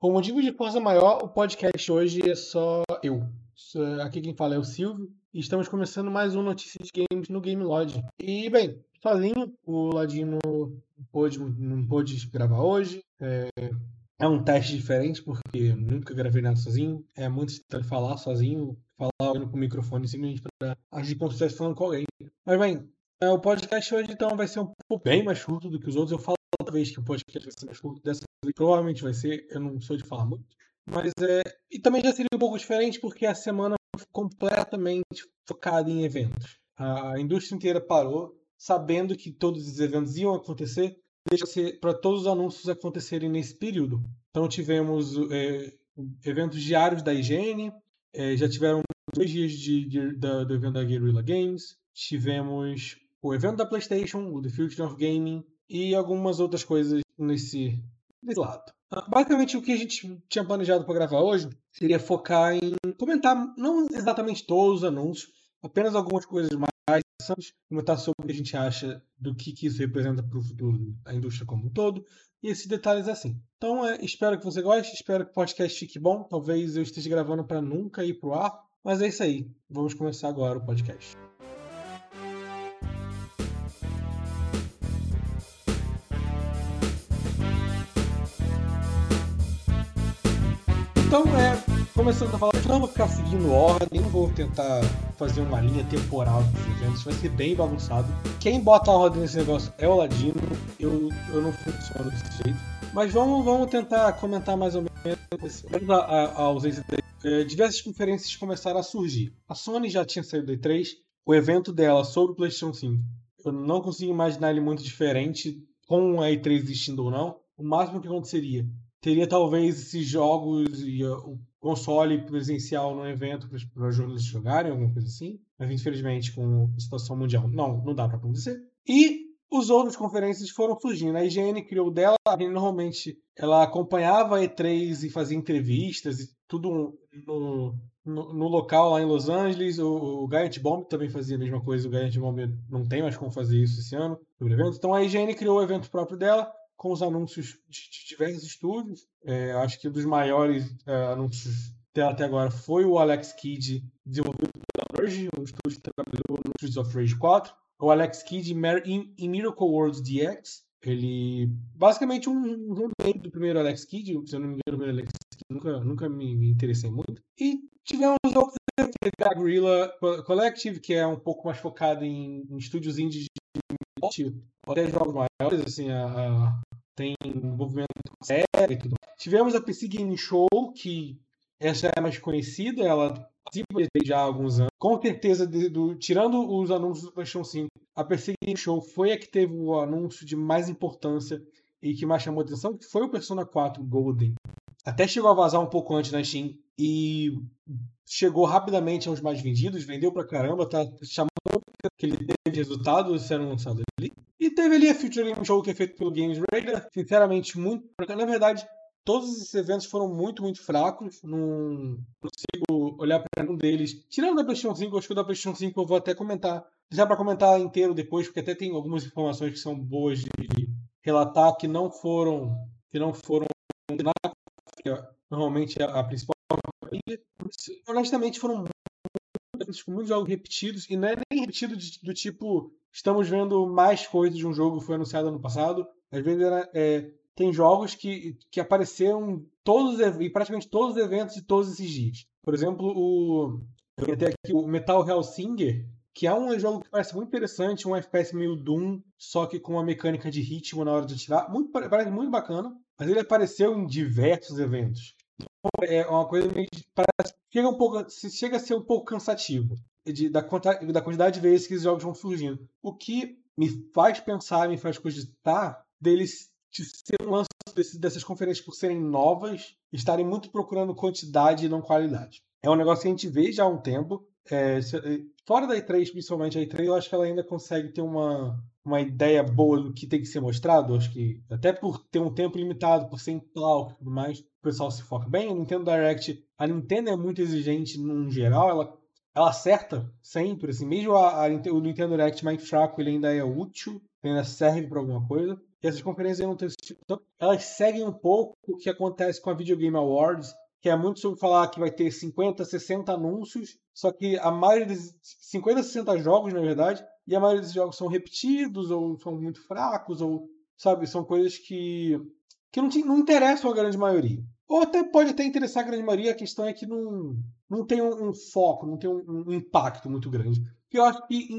Por motivo de força maior, o podcast hoje é só eu. Aqui quem fala é o Silvio. E estamos começando mais um Notícias de Games no Game Lodge. E, bem, sozinho, o Ladino pôde, não pôde gravar hoje. É, é um teste diferente, porque nunca gravei nada sozinho. É muito estranho falar sozinho, falar com o microfone simplesmente para agir como se estivesse falando com alguém. Mas, bem, é, o podcast hoje então vai ser um pouco bem mais curto do que os outros. Eu falo outra vez que o podcast vai ser mais curto, dessa vez provavelmente vai ser, eu não sou de falar muito. Mas é. E também já seria um pouco diferente porque a semana foi completamente focada em eventos. A indústria inteira parou, sabendo que todos os eventos iam acontecer, deixa para todos os anúncios acontecerem nesse período. Então tivemos é, eventos diários da IGN, é, já tiveram dois dias de, de, da, do evento da Guerrilla Games, tivemos o evento da PlayStation, o The Future of Gaming, e algumas outras coisas nesse, nesse lado. Basicamente, o que a gente tinha planejado para gravar hoje seria focar em comentar, não exatamente todos os anúncios, apenas algumas coisas mais interessantes, comentar sobre o que a gente acha do que, que isso representa para o futuro da indústria como um todo, e esses detalhes assim. Então, é, espero que você goste, espero que o podcast fique bom. Talvez eu esteja gravando para nunca ir para o ar, mas é isso aí. Vamos começar agora o podcast. Então, é, começando a falar, não vou ficar seguindo ordem, não vou tentar fazer uma linha temporal dos eventos, vai ser bem bagunçado. Quem bota a ordem nesse negócio é o Ladino, eu, eu não funciono desse jeito. Mas vamos, vamos tentar comentar mais ou menos a, a, a ausência dele. É, diversas conferências começaram a surgir. A Sony já tinha saído do E3, o evento dela sobre o PlayStation 5. Eu não consigo imaginar ele muito diferente com a E3 existindo ou não. O máximo que aconteceria teria talvez esses jogos e uh, o console presencial no evento para os jornalistas jogarem, alguma coisa assim. Mas infelizmente, com a situação mundial, não, não dá para acontecer. E os outros conferências foram surgindo. A IGN criou dela, normalmente ela acompanhava a E3 e fazia entrevistas e tudo no, no, no local lá em Los Angeles. O, o Giant Bomb também fazia a mesma coisa. O Giant Bomb não tem mais como fazer isso esse ano. Então a IGN criou o evento próprio dela com os anúncios de, diversos estúdios. É, acho que um dos maiores é, anúncios até agora foi o Alex Kidd, desenvolvido pela Merge, um estúdio que trabalhou no Streets of Rage 4. O Alex Kidd em, em Miracle World DX. Ele, basicamente, um, remake do primeiro Alex Kidd. Se eu não me engano, o primeiro Alex Kidd nunca, nunca me, interessei muito. E tivemos outros a Gorilla Collective, que é um pouco mais focado em, em estúdios indies de até jogos maiores, assim, a, tem envolvimento com série e tudo. Tivemos a PC Game Show, que essa é mais conhecida, ela participa já há alguns anos. Com certeza, de, do, tirando os anúncios do PlayStation 5, a PC Game Show foi a que teve o anúncio de mais importância e que mais chamou atenção, que foi o Persona 4 Golden. Até chegou a vazar um pouco antes na Steam e chegou rapidamente aos mais vendidos, vendeu pra caramba, tá chamando que ele teve resultados sendo lançados ali. E teve ali a Future Game Show que é feito pelo Games Radar, sinceramente muito. Na verdade, todos esses eventos foram muito, muito fracos. Não consigo olhar para nenhum deles. Tirando da PlayStation 5, acho que o da PlayStation 5 eu vou até comentar. Já para comentar inteiro depois, porque até tem algumas informações que são boas de relatar que não foram que não foram normalmente a, a principal honestamente foram com muitos jogos repetidos, e não é nem repetido de, do tipo, estamos vendo mais coisas de um jogo que foi anunciado ano passado. Às vezes era, é, tem jogos que, que apareceram todos e praticamente todos os eventos de todos esses dias. Por exemplo, o eu aqui o Metal Hellsinger, que é um jogo que parece muito interessante, um FPS meio Doom, só que com uma mecânica de ritmo na hora de atirar, muito, parece muito bacana, mas ele apareceu em diversos eventos é uma coisa meio. Parece, chega, um pouco, chega a ser um pouco cansativo de, da, da quantidade de vezes que os jogos vão surgindo. O que me faz pensar, me faz cogitar deles de ser um lance desse, dessas conferências por serem novas, estarem muito procurando quantidade e não qualidade. É um negócio que a gente vê já há um tempo. É, fora da E3, principalmente a E3, eu acho que ela ainda consegue ter uma, uma ideia boa do que tem que ser mostrado. Acho que até por ter um tempo limitado, por ser em palco e tudo mais, o pessoal se foca bem. A Nintendo Direct, a Nintendo é muito exigente no geral, ela, ela acerta sempre, assim, mesmo a, a, o Nintendo Direct mais fraco, ele ainda é útil. ainda serve para alguma coisa. E essas conferências não têm então, elas seguem um pouco o que acontece com a Video Game Awards, que é muito sobre falar que vai ter 50, 60 anúncios, só que a maioria dos 50, 60 jogos, na verdade, e a maioria desses jogos são repetidos ou são muito fracos ou sabe, são coisas que que não, te, não interessam a grande maioria. Ou até pode até interessar a grande maioria, a questão é que não, não tem um, um foco, não tem um, um, impacto muito grande. Porque eu acho que em,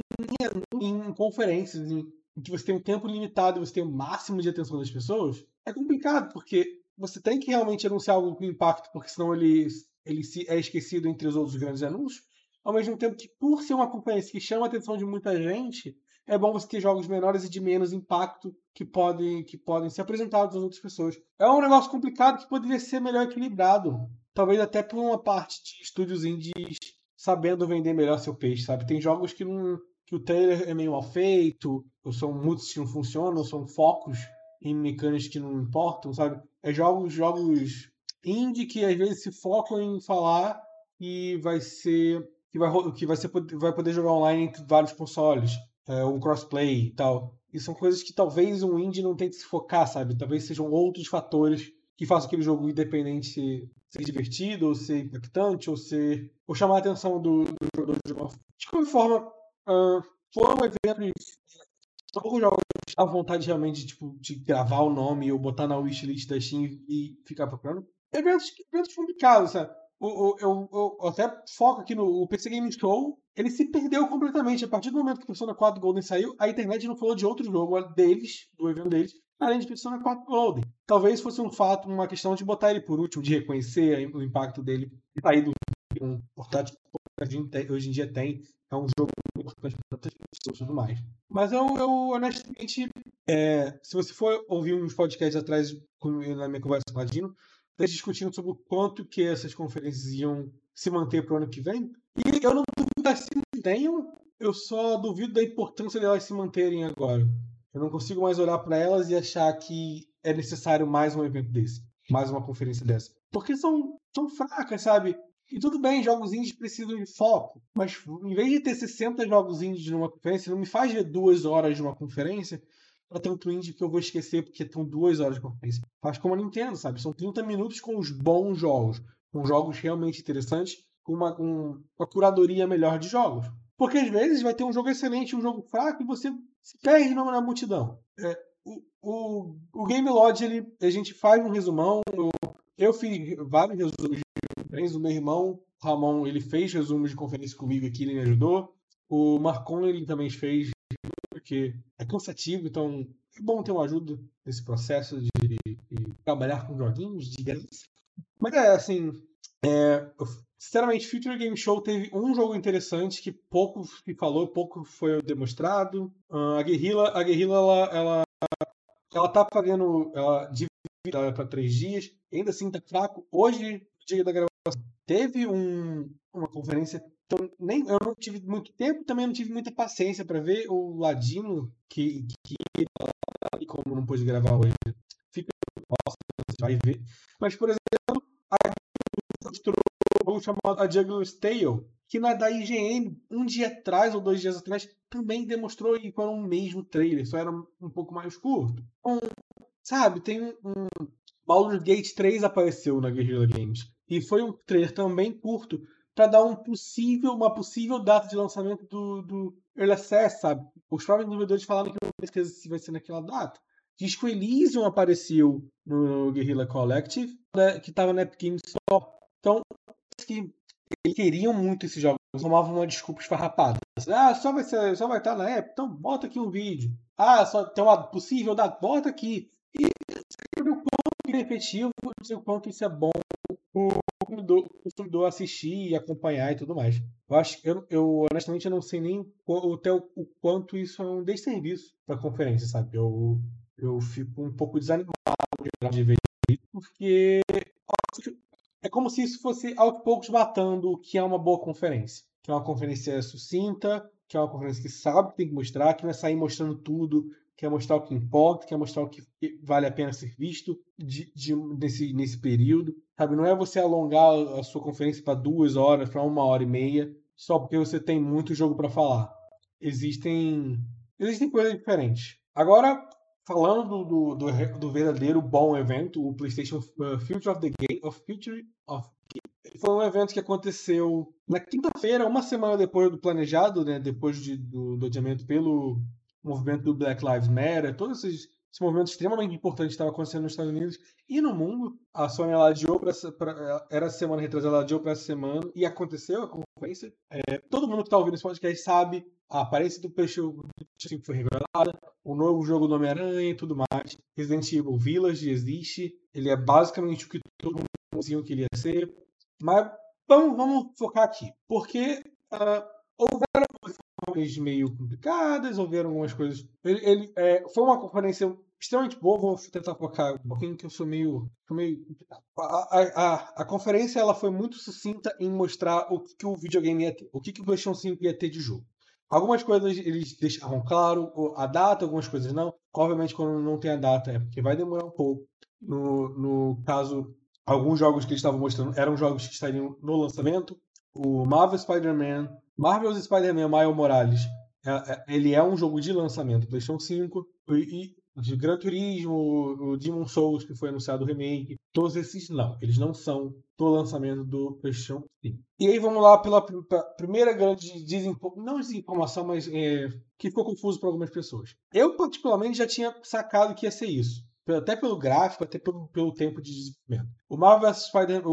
em, em conferências, em, em, que você tem um tempo limitado e você tem o máximo de atenção das pessoas, é complicado, porque você tem que realmente anunciar algo com impacto, porque senão ele, ele se, é esquecido entre os outros grandes anúncios. Ao mesmo tempo que, por ser uma conferência que chama a atenção de muita gente, é bom você ter jogos menores e de menos impacto que podem, que podem ser apresentados às outras pessoas. É um negócio complicado que poderia ser melhor equilibrado. Talvez até por uma parte de estúdios indies sabendo vender melhor seu peixe, sabe? Tem jogos que, não, que o trailer é meio mal feito, ou são muitos que não funcionam, ou são focos em mecânicas que não importam, sabe? É jogos, jogos indie que às vezes se focam em falar e vai ser que vai, que vai, ser, vai poder jogar online entre vários consoles é, um crossplay e tal. E são coisas que talvez um indie não tente se focar, sabe? Talvez sejam outros fatores que façam aquele jogo independente ser divertido, ou ser impactante, ou ser. ou chamar a atenção do, do jogador de uma De qualquer forma, uh, foi um evento. São poucos jogos à vontade realmente tipo, de gravar o nome ou botar na wishlist da Steam e ficar procurando. Eventos, eventos complicados, sabe? eu, eu, eu, até foco aqui no PC Game Show, ele se perdeu completamente. A partir do momento que Persona 4 Golden saiu, a internet não falou de outro jogo deles, do evento deles, além de Persona 4 Golden. Talvez fosse um fato, uma questão de botar ele por último, de reconhecer o impacto dele e sair do um portátil hoje em dia tem. É um jogo importante para tantas pessoas e tudo mais. Mas eu, eu honestamente, é, se você for ouvir uns podcasts atrás na minha conversa com o Ladino, discutindo sobre o quanto que essas conferências iam se manter para o ano que vem. E eu não duvido das se mantenham, eu só duvido da importância delas se manterem agora. Eu não consigo mais olhar para elas e achar que é necessário mais um evento desse, mais uma conferência dessa. Porque são, são fracas, sabe? E tudo bem, jogos indies precisam de foco, mas em vez de ter 60 jogos indies numa conferência, não me faz ver duas horas de uma conferência para tanto indie que eu vou esquecer porque estão duas horas de conferência. Faz como a Nintendo, sabe? São 30 minutos com os bons jogos, com jogos realmente interessantes, com uma, com uma curadoria melhor de jogos. Porque às vezes vai ter um jogo excelente um jogo fraco e você se perde na multidão. É, o, o, o Game Lodge, ele, a gente faz um resumão. Eu, eu fiz vários resumos de conferência. O meu irmão, Ramon, ele fez resumos de conferência comigo aqui, ele me ajudou. O Marcon, ele também fez porque é cansativo, então é bom ter uma ajuda nesse processo de, de trabalhar com joguinhos de. Mas é assim, é, sinceramente, Future Game Show teve um jogo interessante que pouco se falou, pouco foi demonstrado. Uh, a Guerrilla, a Guerrilla ela, ela, ela tá fazendo, ela dividida para três dias, ainda assim tá fraco. Hoje, dia da gravação, teve um, uma conferência então, nem, eu não tive muito tempo, também não tive muita paciência para ver o Ladino, que, que e como não pôde gravar hoje, fica nossa, você vai ver. Mas, por exemplo, a mostrou um chamado A Juggler's Tale, que na da IGN, um dia atrás ou dois dias atrás, também demonstrou e foi um mesmo trailer, só era um pouco mais curto. Um, sabe, tem um. um Baldur's Gate 3 apareceu na Guerrilla Games. E foi um trailer também curto, para dar um possível, uma possível data de lançamento do, do Early Access, sabe? Os próprios desenvolvedores falaram que não certeza se vai ser naquela data. Diz que o Elysium apareceu no Guerrilla Collective, né, que estava na Epic Games Store. Então, que eles queriam muito esse jogo. Eles tomavam uma desculpa esfarrapada. Ah, só vai, ser, só vai estar na Epic? Então bota aqui um vídeo. Ah, só tem uma possível data? Bota aqui. E o quanto é efetivo, o quanto isso é bom o consumidor, assistir e acompanhar e tudo mais. Eu acho eu, eu honestamente eu não sei nem o, até o, o quanto isso é um desserviço para a conferência, sabe? Eu, eu fico um pouco desanimado de ver isso, porque é como se isso fosse aos poucos matando o que é uma boa conferência. Que é uma conferência sucinta, que é uma conferência que sabe que tem que mostrar, que não é sair mostrando tudo, quer mostrar o que importa, quer mostrar o que vale a pena ser visto de, de, nesse, nesse período. Sabe? Não é você alongar a sua conferência para duas horas, para uma hora e meia, só porque você tem muito jogo para falar. Existem, existem coisas diferentes. Agora, falando do, do, do, verdadeiro bom evento, o PlayStation uh, Future of the Game, of Future of foi um evento que aconteceu na quinta-feira, uma semana depois do planejado, né, depois de, do, do adiamento pelo movimento do Black Lives Matter, todos esses, esse movimento extremamente importante estava acontecendo nos Estados Unidos e no mundo. A Sony ela adiou para era a semana retrasada, ela adiou para essa semana e aconteceu a conferência. É, todo mundo que está ouvindo esse podcast sabe a aparência do peixe foi revelada, o novo jogo do Homem-Aranha e tudo mais. Resident Evil Village existe, ele é basicamente o que todo mundo diziam que ele ia ser. Mas vamos, vamos focar aqui, porque uh, houveram coisas meio complicadas, houveram algumas coisas. Ele, ele é, foi uma conferência extremamente boa, vou tentar focar um pouquinho que eu sou meio. Meio... A, a, a, conferência ela foi muito sucinta em mostrar o que, que o videogame ia ter, o que, que o PlayStation 5 ia ter de jogo. Algumas coisas eles deixaram claro, a data, algumas coisas não. Obviamente, quando não tem a data é porque vai demorar um pouco. No, no caso alguns jogos que eles estavam mostrando eram jogos que estariam no lançamento. O Marvel Spider-Man, Marvel's Spider-Man Miles Morales, é, é, ele é um jogo de lançamento PlayStation 5 e, de Gran Turismo, o Demon Souls que foi anunciado o remake, todos esses não, eles não são do lançamento do PlayStation 5. E aí vamos lá pela, primeira grande desinformação, não desinformação, mas é, que ficou confuso para algumas pessoas. Eu particularmente já tinha sacado que ia ser isso até pelo gráfico, até pelo, pelo tempo de desenvolvimento. O Marvel Spider,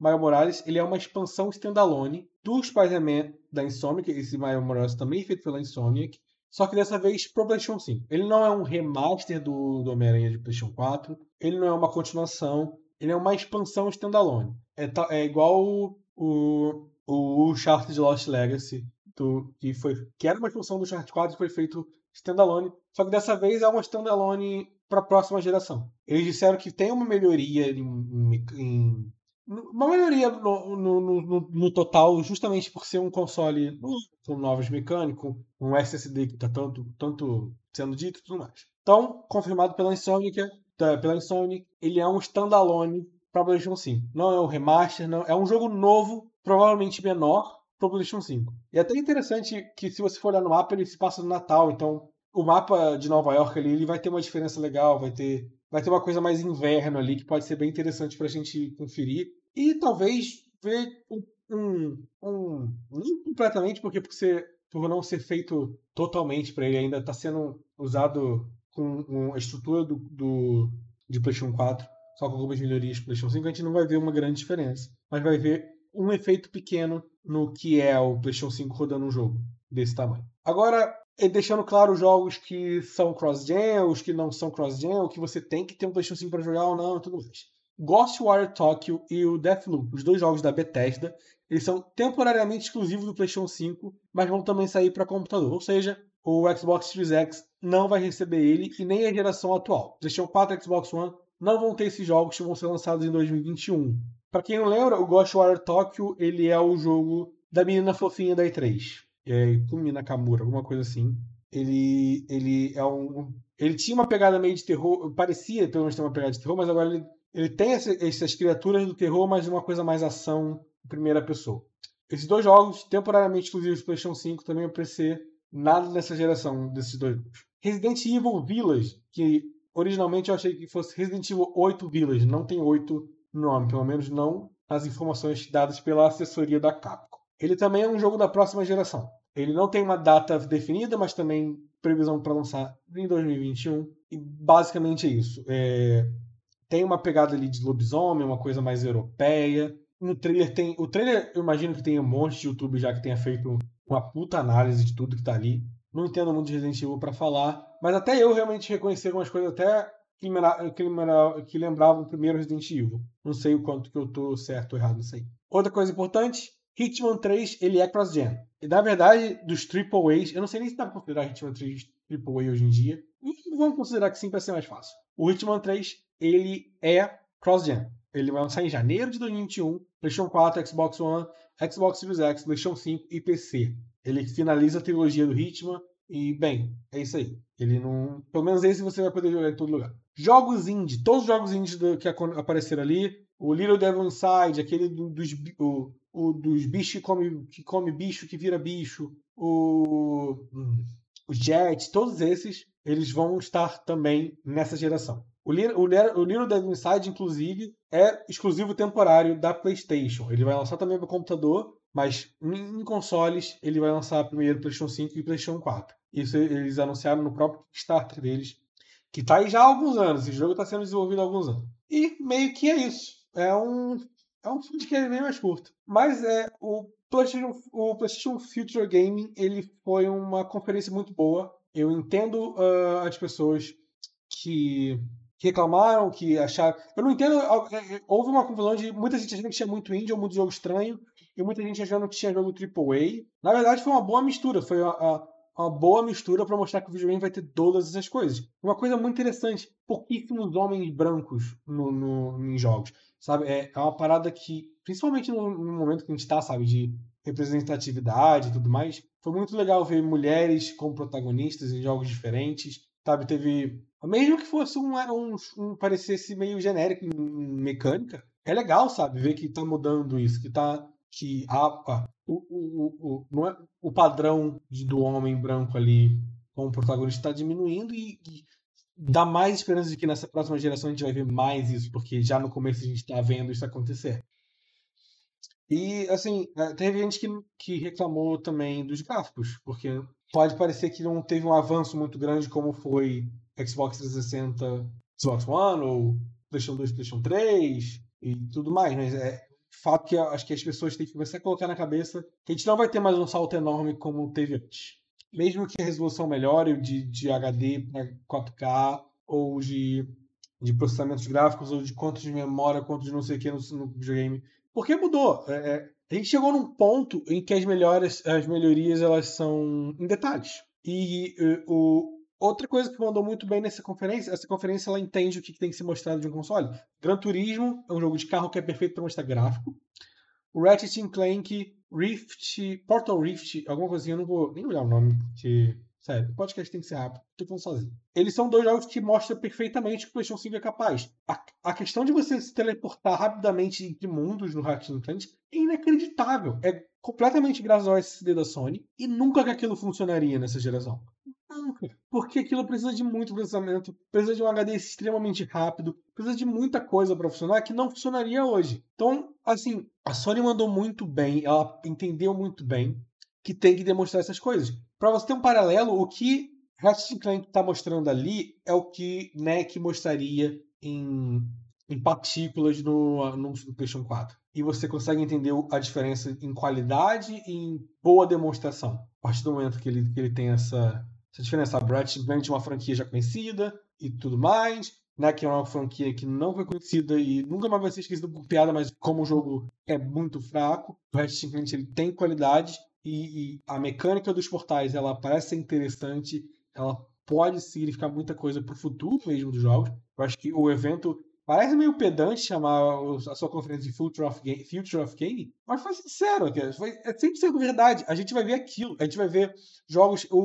o Marvel Spider-Man Miles Morales ele é uma expansão standalone do Spider-Man da Insomniac, esse Miles Morales também é feito pela Insomniac, só que dessa vez pro PlayStation 5. Ele não é um remaster do, do Homem-Aranha de PlayStation 4, ele não é uma continuação, ele é uma expansão standalone. É, é igual o, o, o Lost Legacy, do, que, foi, que era uma expansão do Uncharted 4 e foi feito standalone, só que dessa vez é uma standalone para a próxima geração. Eles disseram que tem uma melhoria em, em uma melhoria no, no, no, no, total, justamente por ser um console com novos mecânicos, um SSD que está tanto, tanto sendo dito e tudo mais. Então, confirmado pela Insomniac, pela Insomniac ele é um standalone para PlayStation 5. Não é um remaster, não, é um jogo novo, provavelmente menor, para PlayStation 5. E é até interessante que se você for olhar no mapa, ele se passa no Natal, então o mapa de Nova York ali ele vai ter uma diferença legal, vai ter, vai ter uma coisa mais inverno ali que pode ser bem interessante para a gente conferir. E talvez ver um, um, um não completamente, porque por, por não ser feito totalmente para ele, ainda está sendo usado com a estrutura do, do, de PlayStation 4, só com algumas melhorias para PlayStation 5, a gente não vai ver uma grande diferença. Mas vai ver um efeito pequeno no que é o PlayStation 5 rodando um jogo desse tamanho. Agora, deixando claro os jogos que são cross-gen, os que não são cross-gen, o que você tem que ter um PlayStation 5 para jogar ou não tudo mais. Ghostwire Tokyo e o Deathloop, os dois jogos da Bethesda, eles são temporariamente exclusivos do PlayStation 5, mas vão também sair para computador. Ou seja, o Xbox Series X não vai receber ele e nem a geração atual. PlayStation 4 e Xbox One não vão ter esses jogos que vão ser lançados em 2021. Para quem não lembra, o Ghostwire Tokyo ele é o jogo da menina fofinha da E3. É, Kumi Nakamura, alguma coisa assim. Ele, ele é um. Ele tinha uma pegada meio de terror, parecia pelo menos ter uma pegada de terror, mas agora ele, ele tem essa, essas criaturas do terror, mas uma coisa mais ação em primeira pessoa. Esses dois jogos, temporariamente exclusivos PlayStation 5, também vão aparecer nada nessa geração desses dois. Resident Evil Village, que originalmente eu achei que fosse Resident Evil 8 Village, não tem 8 nome, pelo menos não as informações dadas pela assessoria da Capcom. Ele também é um jogo da próxima geração. Ele não tem uma data definida, mas também previsão para lançar em 2021. E basicamente é isso. É... Tem uma pegada ali de lobisomem, uma coisa mais europeia. No trailer tem. O trailer, eu imagino que tem um monte de YouTube já que tenha feito uma puta análise de tudo que tá ali. Não entendo muito de Resident Evil para falar, mas até eu realmente reconheci algumas coisas até que, lembra, que lembrava o primeiro Resident Evil. Não sei o quanto que eu tô certo ou errado nisso aí. Outra coisa importante, Hitman 3 ele é cross-gen. E na verdade, dos Triple A's, eu não sei nem se dá pra considerar Hitman 3 Triple A hoje em dia. Vamos considerar que sim para ser mais fácil. O Hitman 3 ele é cross-gen. Ele vai lançar em janeiro de 2021, PlayStation 4, Xbox One, Xbox Series X, PlayStation 5 e PC. Ele finaliza a trilogia do Hitman e, bem, é isso aí. Ele não. Pelo menos esse você vai poder jogar em todo lugar. Jogos indie, todos os jogos indie que apareceram ali. O Little Devil Inside, aquele do, dos, o, o, dos bichos que come, que come bicho, que vira bicho. O. Hum, o Jet, todos esses, eles vão estar também nessa geração. O Little, o Dead Inside, inclusive, é exclusivo temporário da PlayStation. Ele vai lançar também para computador, mas em consoles ele vai lançar primeiro PlayStation 5 e PlayStation 4. Isso eles anunciaram no próprio Kickstarter deles, que está aí já há alguns anos. Esse jogo está sendo desenvolvido há alguns anos. E meio que é isso. É um é um filme que é bem mais curto. Mas é o PlayStation, o PlayStation Future Gaming ele foi uma conferência muito boa. Eu entendo uh, as pessoas que reclamaram, que acharam. Eu não entendo. É, é, houve uma confusão de muita gente achando que tinha muito indie ou muito jogo estranho, e muita gente achando que tinha jogo AAA. Na verdade, foi uma boa mistura. Foi uma, uma boa mistura para mostrar que o videogame vai ter todas essas coisas. Uma coisa muito interessante: pouquíssimos homens brancos no, no, em jogos. Sabe? É, é uma parada que, principalmente no, no momento que a gente está, sabe, de representatividade e tudo mais, foi muito legal ver mulheres como protagonistas em jogos diferentes. Sabe, teve mesmo que fosse um, um, um parecesse meio genérico em mecânica, é legal, sabe, ver que tá mudando isso, que tá que a o, o, o, não é, o padrão de, do homem branco ali como protagonista está diminuindo e, e, dá mais esperança de que nessa próxima geração a gente vai ver mais isso, porque já no começo a gente está vendo isso acontecer. E, assim, é, teve gente que, que reclamou também dos gráficos, porque pode parecer que não teve um avanço muito grande como foi Xbox 360, Xbox One, ou PlayStation 2, PlayStation 3 e tudo mais, mas é fato que acho que as pessoas têm que começar a colocar na cabeça que a gente não vai ter mais um salto enorme como teve antes. Mesmo que a resolução melhore de, de HD para 4K, ou de, de processamentos gráficos, ou de quanto de memória, quanto de não sei o que no, no videogame. Porque mudou. É, é, a gente chegou num ponto em que as melhores, as melhorias elas são em detalhes. E uh, o, Outra coisa que mandou muito bem nessa conferência, essa conferência ela entende o que tem que ser mostrado de um console. Gran Turismo é um jogo de carro que é perfeito para mostrar gráfico. O Ratchet Clank Rift, Portal Rift, alguma coisinha, eu não vou nem olhar o nome, porque, sério, o podcast tem que ser rápido, tô falando sozinho. Eles são dois jogos que mostram perfeitamente que o PlayStation 5 é capaz. A, a questão de você se teleportar rapidamente entre mundos no Ratchet Clank é inacreditável. É completamente graças ao SSD da Sony e nunca que aquilo funcionaria nessa geração. Porque aquilo precisa de muito processamento, precisa de um HD extremamente rápido, precisa de muita coisa para funcionar que não funcionaria hoje. Então, assim, a Sony mandou muito bem, ela entendeu muito bem que tem que demonstrar essas coisas. Para você ter um paralelo, o que Ratchet Clank está mostrando ali é o que NEC mostraria em, em partículas no, no, no PlayStation 4. E você consegue entender a diferença em qualidade e em boa demonstração. A partir do momento que ele, que ele tem essa, essa diferença. A Brett simplesmente é uma franquia já conhecida e tudo mais. Né, que é uma franquia que não foi conhecida e nunca mais vai ser esquecida por piada, mas como o jogo é muito fraco, o Ratchet Clank ele tem qualidade e, e, a mecânica dos portais ela parece ser interessante, ela pode significar muita coisa para o futuro mesmo dos jogos. Eu acho que o evento Parece meio pedante chamar a sua conferência de Future of, Game, Future of Gaming, mas foi sincero, foi, é 100% verdade. A gente vai ver aquilo, a gente vai ver jogos. O,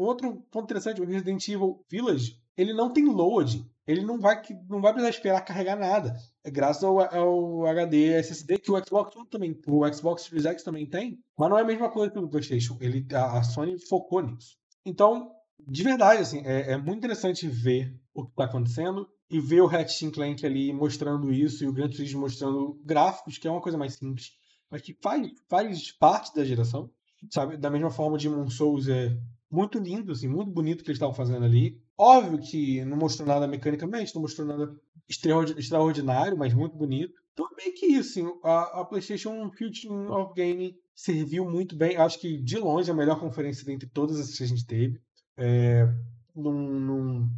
o outro ponto interessante, o Resident Evil Village, ele não tem load, ele não vai, não vai precisar esperar carregar nada. É graças ao, ao HD SSD que o Xbox One também, o Xbox Series X também tem, mas não é a mesma coisa que o PlayStation. Ele, a, Sony focou nisso. Então, de verdade, assim, é, é muito interessante ver o que está acontecendo e ver o Ratchet Clank ali mostrando isso e o Gran Turismo mostrando gráficos, que é uma coisa mais simples, mas que faz, faz parte da geração, sabe? Da mesma forma, Demon Souls é muito lindo, assim, muito bonito que eles estavam fazendo ali. Óbvio que não mostrou nada mecanicamente, não mostrou nada extraordinário, mas muito bonito. Então é meio que isso, assim, a, a PlayStation Future of Gaming serviu muito bem. Acho que de longe a melhor conferência dentre todas as que a gente teve. É, num, num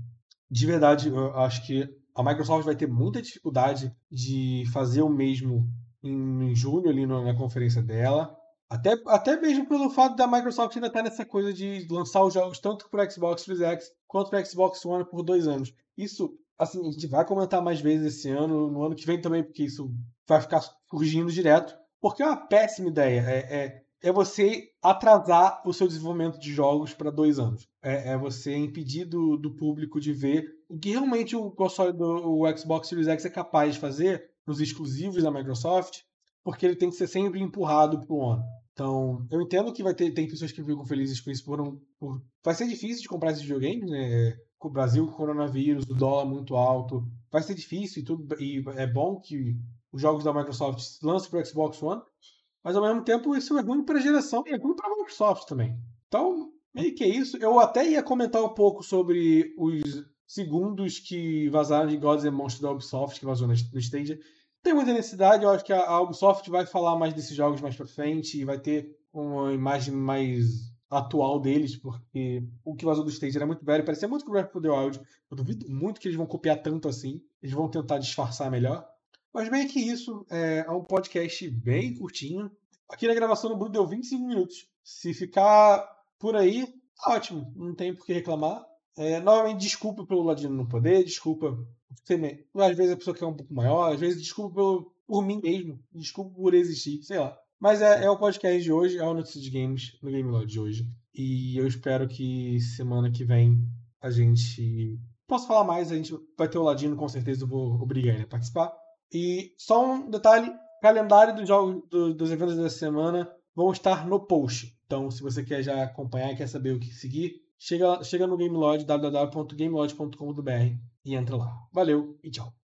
de verdade, eu acho que a Microsoft vai ter muita dificuldade de fazer o mesmo em julho, ali na conferência dela. Até, até mesmo pelo fato da Microsoft ainda estar tá nessa coisa de lançar os jogos tanto para Xbox Series X quanto para Xbox One por dois anos. Isso, assim, a gente vai comentar mais vezes esse ano, no ano que vem também, porque isso vai ficar surgindo direto. Porque é uma péssima ideia. É, é, é você atrasar o seu desenvolvimento de jogos para dois anos. É, é, você impedir do, do, público de ver o que realmente o console do o Xbox Series X é capaz de fazer nos exclusivos da Microsoft, porque ele tem que ser sempre empurrado para o One. Então, eu entendo que vai ter tem pessoas que ficam felizes com isso por, um, por vai ser difícil de comprar esses videogames, né? Com o Brasil, com o coronavírus, o dólar muito alto, vai ser difícil e tudo e é bom que os jogos da Microsoft lancem para o Xbox One, mas ao mesmo tempo isso é ruim para a geração e é ruim para a Microsoft também. Então, meio que é isso. Eu até ia comentar um pouco sobre os segundos que vazaram de Gods and Monsters da Ubisoft, que vazou no Stadia. Tem muita necessidade, eu acho que a Ubisoft vai falar mais desses jogos mais pra frente e vai ter uma imagem mais atual deles, porque o que vazou do Stadia era muito velho, parecia muito com o Breath of the Wild. Eu duvido muito que eles vão copiar tanto assim. Eles vão tentar disfarçar melhor. Mas bem que isso, é, é um podcast bem curtinho. Aqui na gravação do Bruno deu 25 minutos. Se ficar por aí, tá ótimo. Não tem por que reclamar. É, novamente, desculpa pelo Ladino não poder, desculpa. Às vezes a pessoa quer um pouco maior, às vezes desculpa pelo, por mim mesmo, desculpa por existir, sei lá. Mas é, é o podcast de hoje, é o Notícia de Games no Game Lodge de hoje. E eu espero que semana que vem a gente. Posso falar mais, a gente vai ter o Ladino, com certeza eu vou obrigar ele a participar. E só um detalhe: calendário dos jogos do, dos eventos da semana vão estar no post. Então, se você quer já acompanhar e quer saber o que seguir, chega, chega no GameLodge, www.gamelodge.com.br e entra lá. Valeu e tchau.